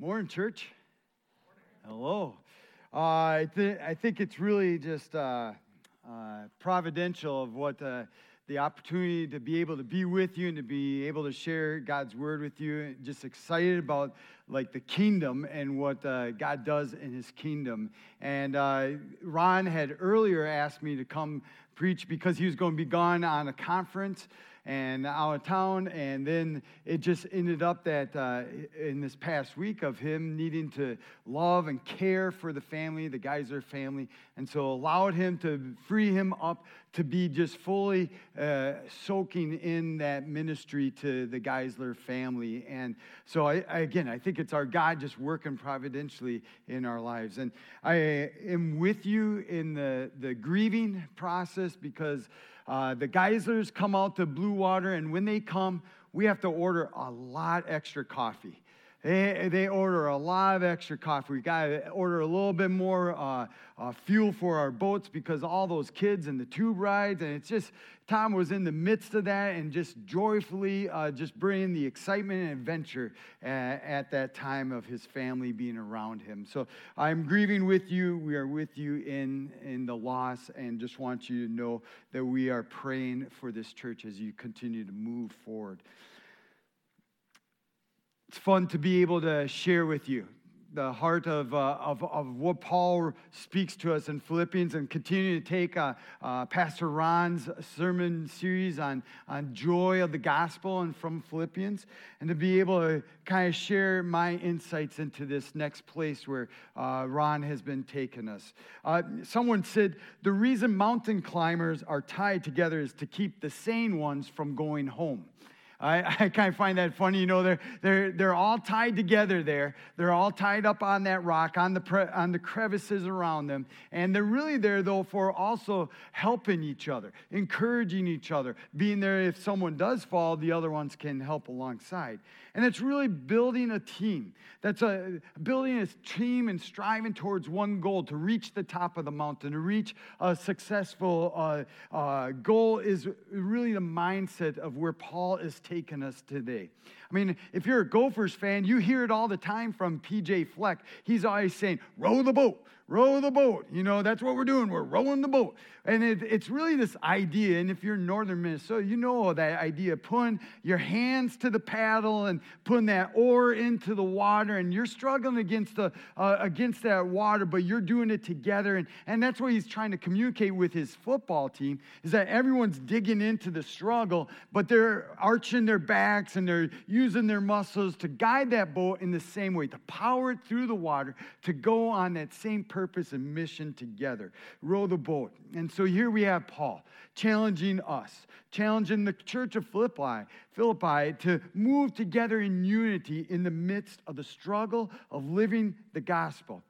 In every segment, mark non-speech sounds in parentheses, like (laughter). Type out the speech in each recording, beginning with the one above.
Morning, church. Hello. Uh, I, th- I think it's really just uh, uh, providential of what the opportunity to be able to be with you and to be able to share God's word with you. Just excited about like the kingdom and what uh, God does in His kingdom. And uh, Ron had earlier asked me to come preach because he was going to be gone on a conference and out of town. And then it just ended up that uh, in this past week of him needing to love and care for the family, the Geisler family, and so allowed him to free him up to be just fully uh, soaking in that ministry to the Geisler family. And so, I, I, again, I think it's our God just working providentially in our lives. And I am with you in the, the grieving process because uh, the Geislers come out to Blue Water, and when they come, we have to order a lot extra coffee. They, they order a lot of extra coffee. We got to order a little bit more uh, uh, fuel for our boats because all those kids and the tube rides. And it's just, Tom was in the midst of that and just joyfully uh, just bringing the excitement and adventure at, at that time of his family being around him. So I'm grieving with you. We are with you in, in the loss and just want you to know that we are praying for this church as you continue to move forward. Fun to be able to share with you the heart of, uh, of, of, what Paul speaks to us in Philippians and continue to take uh, uh, Pastor Ron's sermon series on, on joy of the gospel and from Philippians, and to be able to kind of share my insights into this next place where uh, Ron has been taking us. Uh, someone said the reason mountain climbers are tied together is to keep the sane ones from going home. I, (laughs) I kind of find that funny. You know, they're, they're, they're all tied together there. They're all tied up on that rock, on the, pre, on the crevices around them. And they're really there, though, for also helping each other, encouraging each other, being there if someone does fall, the other ones can help alongside. And it's really building a team. That's a building a team and striving towards one goal to reach the top of the mountain, to reach a successful uh, uh, goal is really the mindset of where Paul is taking us today. I mean, if you're a Gophers fan, you hear it all the time from PJ Fleck. He's always saying, row the boat, row the boat. You know, that's what we're doing. We're rowing the boat. And it, it's really this idea. And if you're in northern Minnesota, you know that idea putting your hands to the paddle and putting that oar into the water. And you're struggling against, the, uh, against that water, but you're doing it together. And, and that's what he's trying to communicate with his football team is that everyone's digging into the struggle, but they're arching their backs and they're using their muscles to guide that boat in the same way, to power it through the water, to go on that same purpose and mission together. Row the boat. And so here we have Paul challenging us, challenging the church of Philippi, Philippi to move together in unity in the midst of the struggle of living the gospel.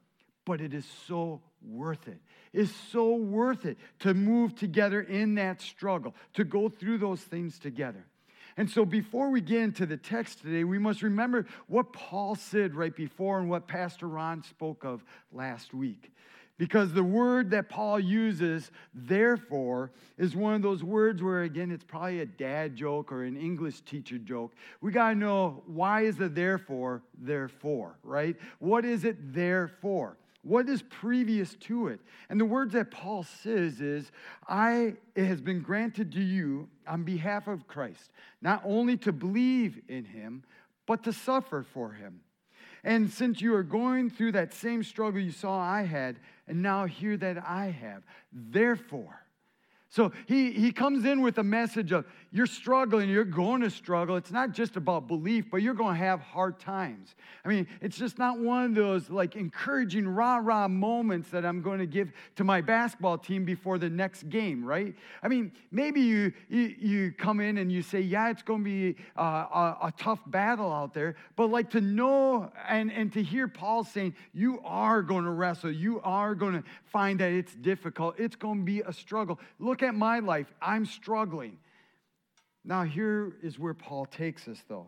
But it is so worth it. It's so worth it to move together in that struggle, to go through those things together. And so, before we get into the text today, we must remember what Paul said right before and what Pastor Ron spoke of last week. Because the word that Paul uses, therefore, is one of those words where, again, it's probably a dad joke or an English teacher joke. We got to know why is the therefore, therefore, right? What is it there for? What is previous to it? And the words that Paul says is, I, it has been granted to you on behalf of Christ, not only to believe in him, but to suffer for him. And since you are going through that same struggle you saw I had, and now hear that I have, therefore, so he, he comes in with a message of you're struggling, you're going to struggle. It's not just about belief, but you're going to have hard times. I mean, it's just not one of those like encouraging rah rah moments that I'm going to give to my basketball team before the next game, right? I mean, maybe you, you, you come in and you say, yeah, it's going to be uh, a, a tough battle out there, but like to know and, and to hear Paul saying, you are going to wrestle, you are going to find that it's difficult, it's going to be a struggle. Look at my life. I'm struggling. Now, here is where Paul takes us, though.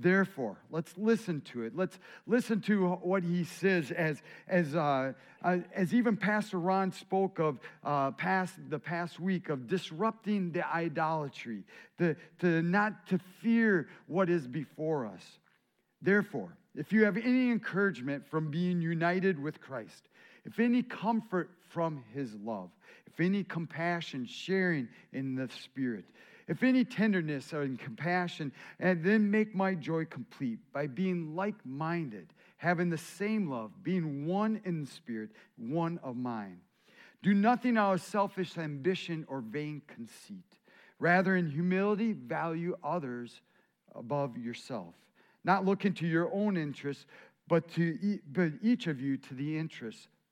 Therefore, let's listen to it. Let's listen to what he says as, as, uh, uh, as even Pastor Ron spoke of uh, past, the past week of disrupting the idolatry, the, to not to fear what is before us. Therefore, if you have any encouragement from being united with Christ, if any comfort from his love, if any compassion, sharing in the Spirit, if any tenderness and compassion, and then make my joy complete by being like minded, having the same love, being one in the Spirit, one of mind. Do nothing out of selfish ambition or vain conceit. Rather, in humility, value others above yourself, not looking to your own interests, but to but each of you to the interests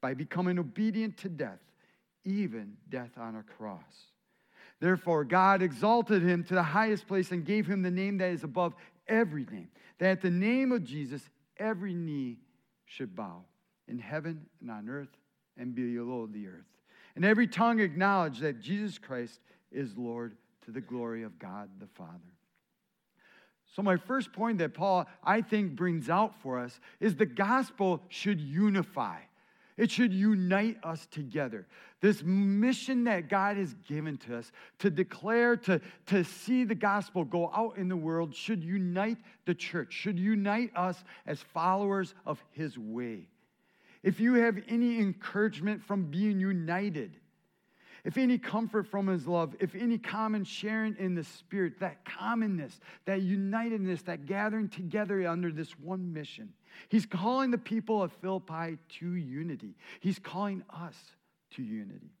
by becoming obedient to death, even death on a cross. Therefore, God exalted him to the highest place and gave him the name that is above every name, that at the name of Jesus, every knee should bow in heaven and on earth and below the earth. And every tongue acknowledge that Jesus Christ is Lord to the glory of God the Father. So, my first point that Paul, I think, brings out for us is the gospel should unify. It should unite us together. This mission that God has given to us to declare, to, to see the gospel go out in the world, should unite the church, should unite us as followers of His way. If you have any encouragement from being united, if any comfort from his love, if any common sharing in the Spirit, that commonness, that unitedness, that gathering together under this one mission. He's calling the people of Philippi to unity. He's calling us to unity.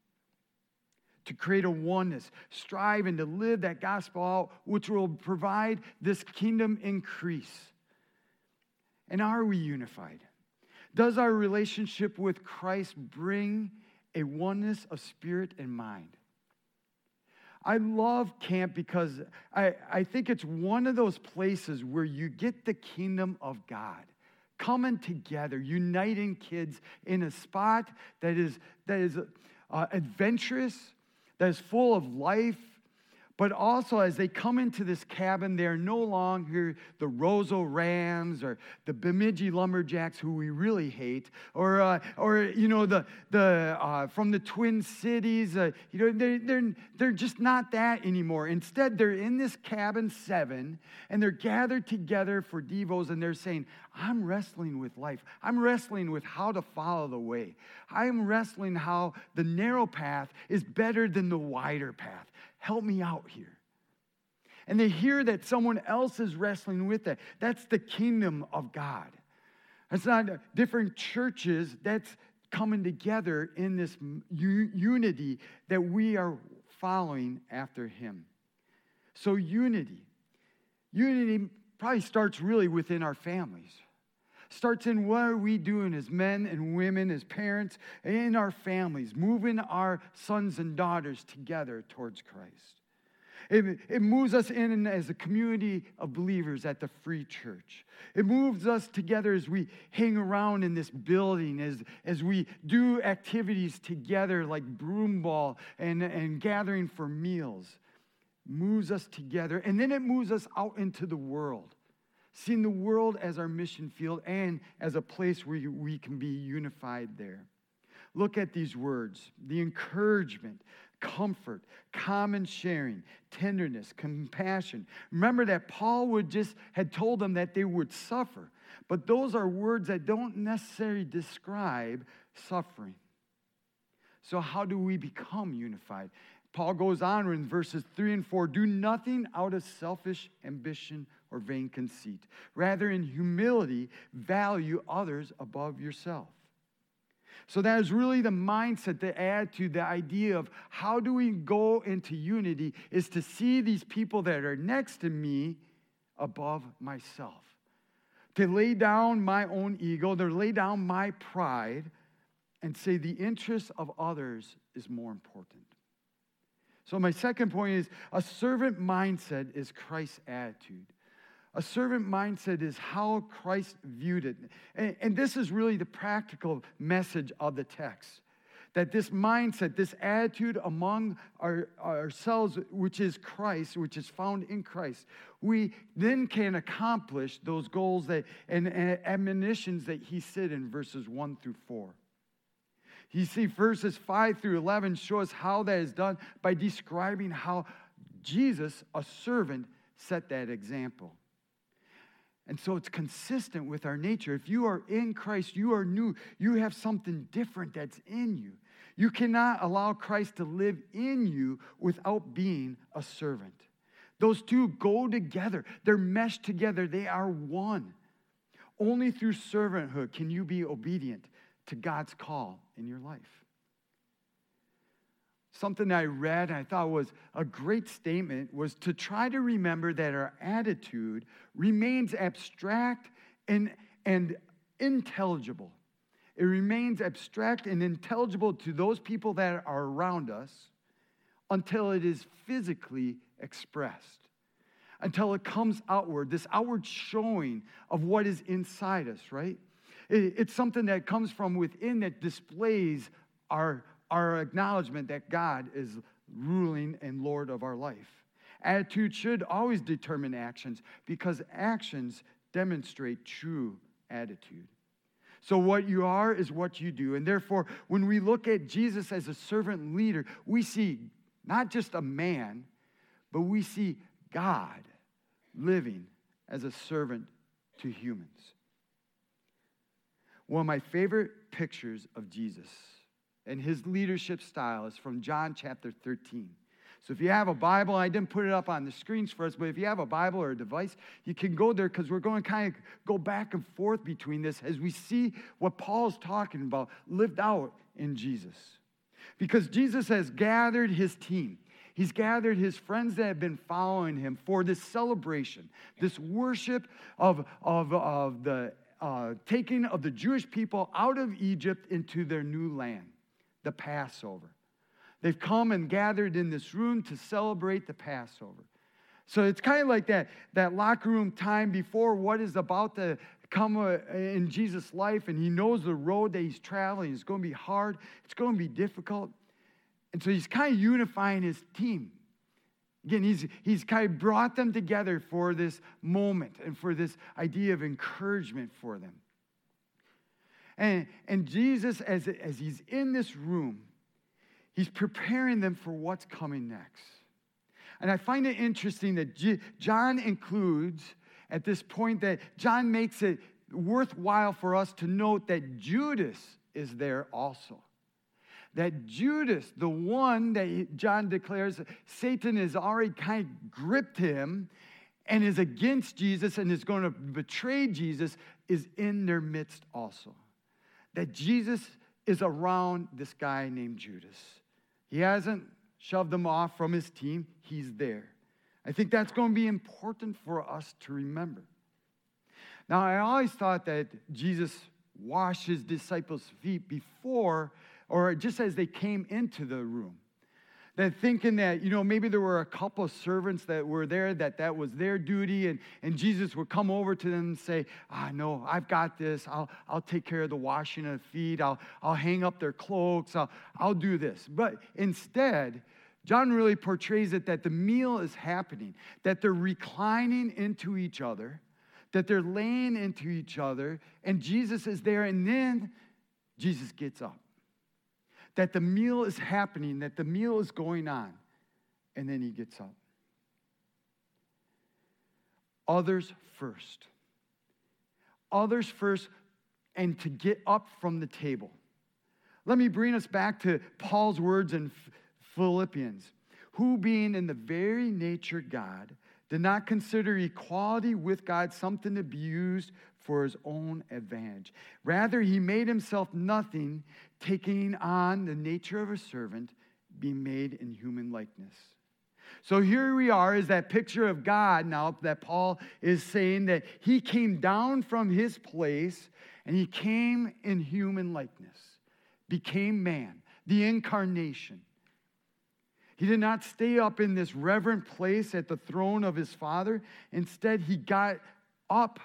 To create a oneness, striving to live that gospel out, which will provide this kingdom increase. And are we unified? Does our relationship with Christ bring a oneness of spirit and mind. I love camp because I, I think it's one of those places where you get the kingdom of God coming together, uniting kids in a spot that is, that is uh, adventurous, that is full of life, but also, as they come into this cabin, they are no longer the Roseau Rams or the Bemidji Lumberjacks, who we really hate, or, uh, or you know, the, the, uh, from the Twin Cities. Uh, you know, they're, they're, they're just not that anymore. Instead, they're in this cabin seven, and they're gathered together for Devos, and they're saying, I'm wrestling with life. I'm wrestling with how to follow the way. I'm wrestling how the narrow path is better than the wider path. Help me out here. And they hear that someone else is wrestling with that. That's the kingdom of God. It's not different churches that's coming together in this unity that we are following after Him. So, unity. Unity probably starts really within our families. Starts in what are we doing as men and women, as parents, in our families, moving our sons and daughters together towards Christ. It, it moves us in as a community of believers at the free church. It moves us together as we hang around in this building, as, as we do activities together like broom ball and, and gathering for meals. Moves us together. And then it moves us out into the world seeing the world as our mission field and as a place where we can be unified there. Look at these words the encouragement, comfort, common sharing, tenderness, compassion. Remember that Paul would just had told them that they would suffer, but those are words that don't necessarily describe suffering. So, how do we become unified? Paul goes on in verses 3 and 4 do nothing out of selfish ambition or vain conceit. Rather, in humility, value others above yourself. So that is really the mindset, the attitude, the idea of how do we go into unity is to see these people that are next to me above myself. To lay down my own ego, to lay down my pride, and say the interest of others is more important. So, my second point is a servant mindset is Christ's attitude. A servant mindset is how Christ viewed it. And, and, this is really the practical message of the text. That this mindset, this attitude among our, ourselves, which is Christ, which is found in Christ, we then can accomplish those goals that, and, and admonitions that he said in verses 1 through 4. You see, verses 5 through 11 show us how that is done by describing how Jesus, a servant, set that example. And so it's consistent with our nature. If you are in Christ, you are new. You have something different that's in you. You cannot allow Christ to live in you without being a servant. Those two go together, they're meshed together, they are one. Only through servanthood can you be obedient to God's call in your life. Something I read and I thought was a great statement was to try to remember that our attitude remains abstract and, and intelligible. It remains abstract and intelligible to those people that are around us until it is physically expressed, until it comes outward, this outward showing of what is inside us, right? It's something that comes from within that displays our, our acknowledgement that God is ruling and Lord of our life. Attitude should always determine actions because actions demonstrate true attitude. So, what you are is what you do. And therefore, when we look at Jesus as a servant leader, we see not just a man, but we see God living as a servant to humans. One of my favorite pictures of Jesus and his leadership style is from John chapter 13. So if you have a Bible, I didn't put it up on the screens for us, but if you have a Bible or a device, you can go there because we're going to kind of go back and forth between this as we see what Paul's talking about lived out in Jesus. Because Jesus has gathered his team. He's gathered his friends that have been following him for this celebration, this worship of, of, of the uh, taking of the Jewish people out of Egypt into their new land, the Passover. They've come and gathered in this room to celebrate the Passover. So it's kind of like that, that locker room time before what is about to come uh, in Jesus' life, and he knows the road that he's traveling is going to be hard, it's going to be difficult. And so he's kind of unifying his team. Again, he's, he's kind of brought them together for this moment and for this idea of encouragement for them. And, and Jesus, as, as he's in this room, he's preparing them for what's coming next. And I find it interesting that G- John includes at this point that John makes it worthwhile for us to note that Judas is there also that Judas, the one that John declares Satan has already kind of gripped him and is against Jesus and is going to betray Jesus, is in their midst also. That Jesus is around this guy named Judas. He hasn't shoved him off from his team, he's there. I think that's going to be important for us to remember. Now, I always thought that Jesus washed his disciples' feet before or just as they came into the room. That thinking that, you know, maybe there were a couple servants that were there, that that was their duty, and, and Jesus would come over to them and say, Ah, no, I've got this. I'll, I'll take care of the washing of the feet. I'll, I'll hang up their cloaks. I'll, I'll do this. But instead, John really portrays it that the meal is happening, that they're reclining into each other, that they're laying into each other, and Jesus is there, and then Jesus gets up that the meal is happening, that the meal is going on. And then he gets up. Others first. Others first, and to get up from the table. Let me bring us back to Paul's words in Philippians who, being in the very nature God, did not consider equality with God something to be used for his own advantage. Rather, he made himself nothing, taking on the nature of a servant, being made in human likeness. So here we are, is that picture of God now that Paul is saying that he came down from his place and he came in human likeness, became man, the incarnation. He did not stay up in this reverent place at the throne of his father. Instead, he got up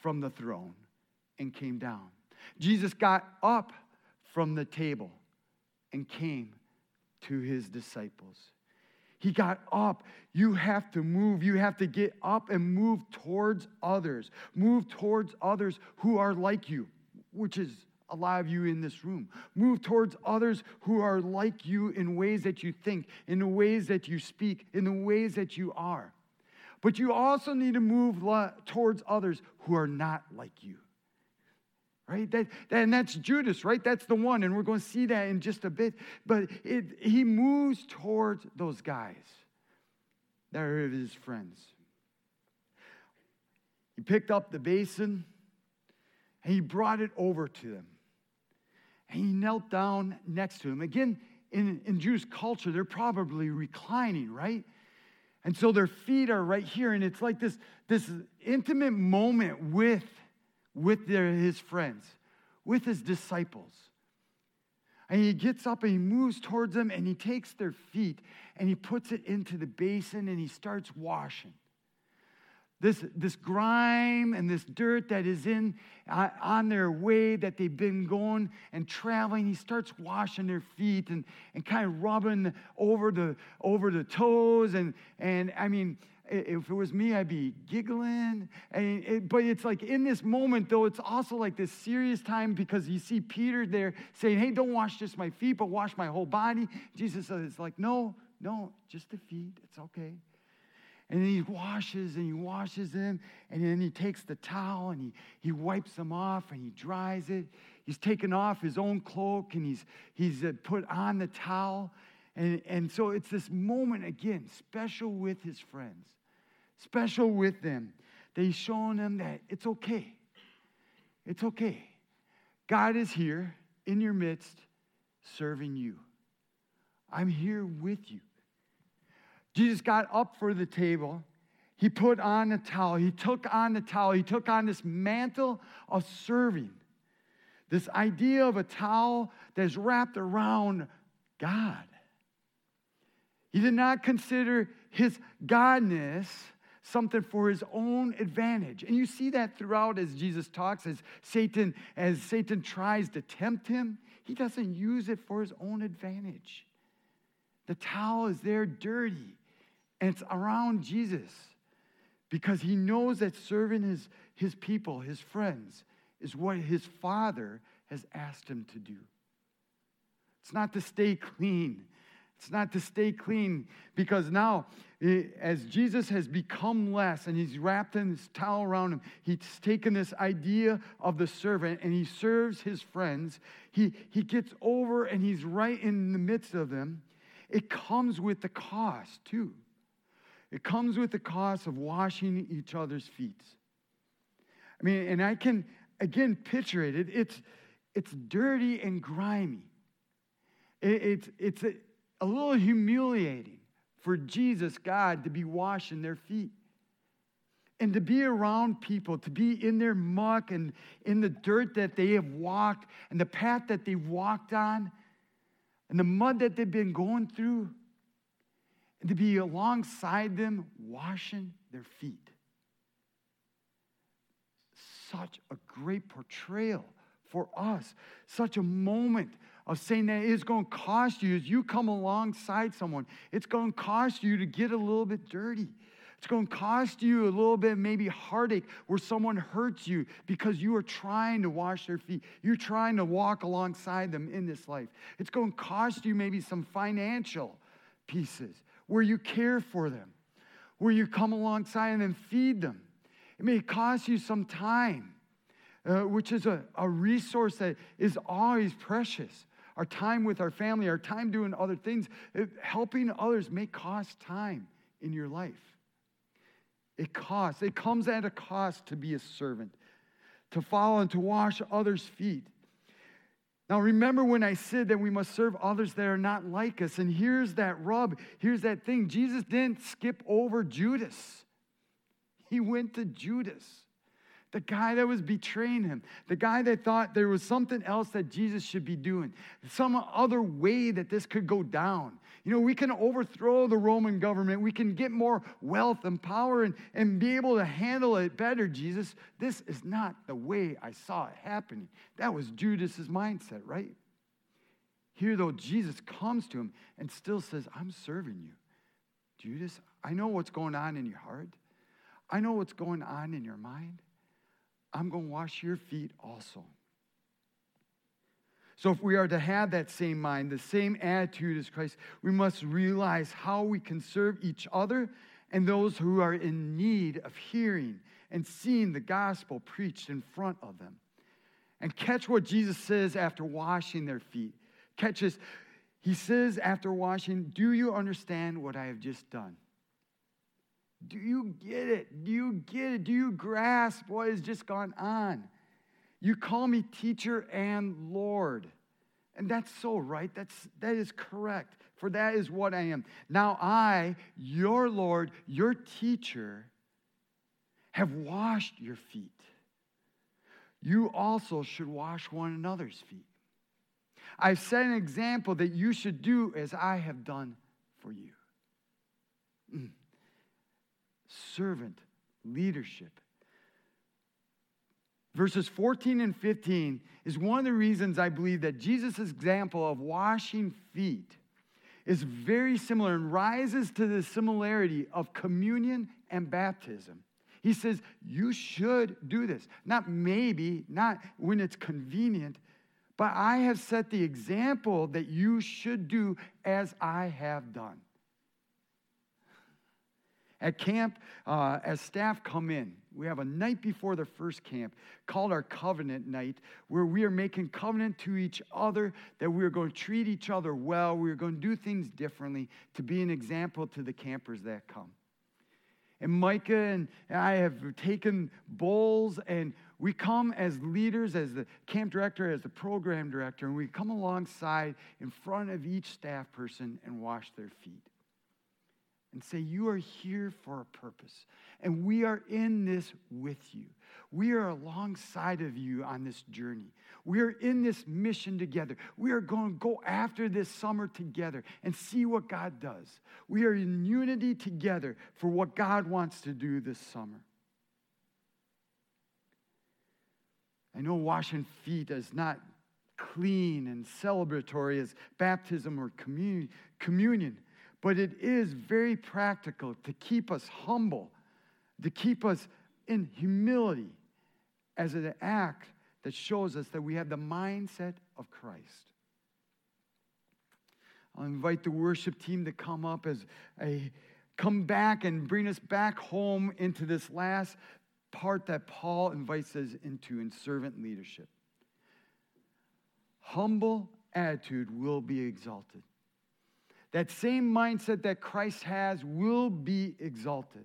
from the throne and came down. Jesus got up from the table and came to his disciples. He got up. You have to move. You have to get up and move towards others. Move towards others who are like you, which is a lot of you in this room. Move towards others who are like you in ways that you think, in the ways that you speak, in the ways that you are. But you also need to move towards others who are not like you. Right? That, and that's Judas, right? That's the one. And we're going to see that in just a bit. But it, he moves towards those guys that are his friends. He picked up the basin and he brought it over to them. And he knelt down next to him. Again, in, in Jewish culture, they're probably reclining, right? And so their feet are right here, and it's like this, this intimate moment with, with their, his friends, with his disciples. And he gets up and he moves towards them and he takes their feet and he puts it into the basin and he starts washing this, this grime and this dirt that is in uh, on their way that they've been going and traveling he starts washing their feet and, and kind of rubbing over the over the toes. And and i mean if it was me i'd be giggling. And it, but it's like in this moment though it's also like this serious time because you see peter there saying hey don't wash just my feet but wash my whole body. Jesus says it's like no no just the feet. It's okay and he washes and he washes them, and then he takes the towel and he, he wipes them off and he dries it. He's taken off his own cloak and he's, he's uh, put on the towel. And, and so it's this moment again, special with his friends, special with them, that he's showing them that it's okay. It's okay. God is here in your midst serving you. I'm here with you. Jesus got up for the table. He put on a towel. He took on the towel. He took on this mantle of serving. This idea of a towel that's wrapped around God. He did not consider his godness something for his own advantage. And you see that throughout as Jesus talks, as Satan, as Satan tries to tempt him, he doesn't use it for his own advantage. The towel is there dirty. And it's around Jesus because he knows that serving his, his people, his friends, is what his Father has asked him to do. It's not to stay clean. It's not to stay clean because now, eh, as Jesus has become less and he's wrapped in his towel around him, he's taken this idea of the servant and he serves his friends. He, he gets over and he's right in the midst of them. It comes with the cost, too. It comes with the cost of washing each other's feet. I mean, and I can, again, picture it. it it's, it's dirty and grimy. It, it's it's a, a little humiliating for Jesus, God, to be washing their feet and to be around people, to be in their muck and in the dirt that they have walked and the path that they've walked on and the mud that they've been going through and to be alongside them, washing their feet. Such a great portrayal for us, such a moment of saying that it's going to cost you as you come alongside someone, it's going to cost you to get a little bit dirty. It's going to cost you a little bit, maybe heartache, where someone hurts you because you are trying to wash their feet. You're trying to walk alongside them in this life. It's going to cost you maybe some financial pieces where you care for them, where you come alongside and feed them. It may cost you some time, uh, which is a, a resource that is always precious. Our time with our family, our time doing other things, it, helping others may cost time in your life. It costs, it comes at a cost to be a servant, to follow and to wash others' feet. Now, remember when I said that we must serve others that are not like us. And here's that rub. Here's that thing. Jesus didn't skip over Judas, he went to Judas the guy that was betraying him, the guy that thought there was something else that Jesus should be doing, some other way that this could go down. You know, we can overthrow the Roman government, we can get more wealth and power and, and be able to handle it better, Jesus. This is not the way I saw it happening. That was Judas's mindset, right? Here, though, Jesus comes to him and still says, I'm serving you. Judas, I know what's going on in your heart. I know what's going on in your mind. I'm going to wash your feet also. So, if we are to have that same mind, the same attitude as Christ, we must realize how we can serve each other and those who are in need of hearing and seeing the gospel preached in front of them. And catch what Jesus says after washing their feet. Catch this. He says after washing, Do you understand what I have just done? Do you get it? Do you get it? Do you grasp what has just gone on? You call me teacher and Lord. And that's so right. That's, that is correct. For that is what I am. Now I, your Lord, your teacher, have washed your feet. You also should wash one another's feet. I've set an example that you should do as I have done for you. Mm servant leadership. Verses 14 and 15 is one of the reasons I believe that Jesus' example of washing feet is very similar and rises to the similarity of communion and baptism. He says, You should do this. Not maybe, not when it's convenient, but I have set the example that you should do as I have done. At camp, uh, as staff come in, we have a night before the first camp called our covenant night, where we are making covenant to each other that we are going to treat each other well. We are going to do things differently to be an example to the campers that come. And Micah and I have taken bowls and we come as leaders, as the camp director, as the program director, and we come alongside in front of each staff person and wash their feet and say, You are here for a purpose, and we are in this with you. We are alongside of you on this journey. We are in this mission together. We are going to go after this summer together and see what God does. We are in unity together for what God wants to do this summer. I know washing feet is not clean and celebratory as baptism or communion but it is very practical to keep us humble, to keep us in humility as an act that shows us that we have the mindset of Christ. I'll invite the worship team to come up as a come back and bring us back home into this last part that Paul invites us into in servant leadership. Humble attitude will be exalted. That same mindset that Christ has will be exalted.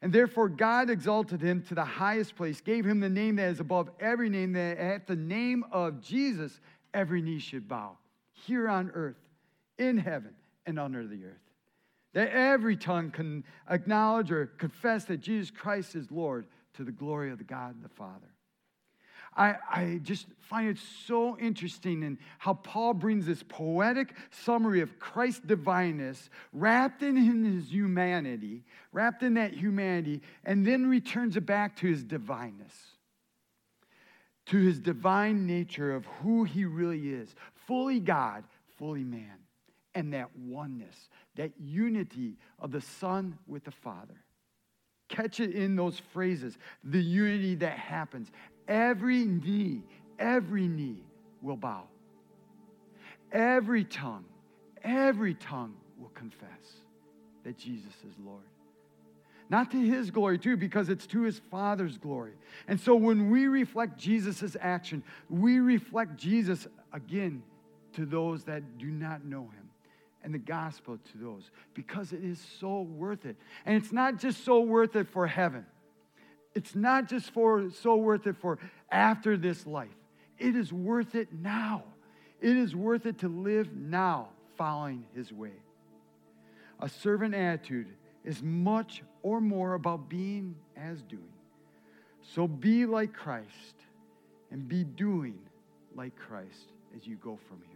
And therefore, God exalted him to the highest place, gave him the name that is above every name, that at the name of Jesus, every knee should bow, here on earth, in heaven, and under the earth. That every tongue can acknowledge or confess that Jesus Christ is Lord to the glory of the God and the Father. I, I just find it so interesting in how Paul brings this poetic summary of Christ's divineness wrapped in his humanity, wrapped in that humanity, and then returns it back to his divineness, to his divine nature of who he really is fully God, fully man, and that oneness, that unity of the Son with the Father. Catch it in those phrases, the unity that happens Every knee, every knee will bow. Every tongue, every tongue will confess that Jesus is Lord. Not to his glory, too, because it's to his Father's glory. And so when we reflect Jesus' action, we reflect Jesus again to those that do not know him and the gospel to those because it is so worth it. And it's not just so worth it for heaven it's not just for so worth it for after this life. It is worth it now. It is worth it to live now following his way. A servant attitude is much or more about being as doing. So be like Christ and be doing like Christ as you go from here.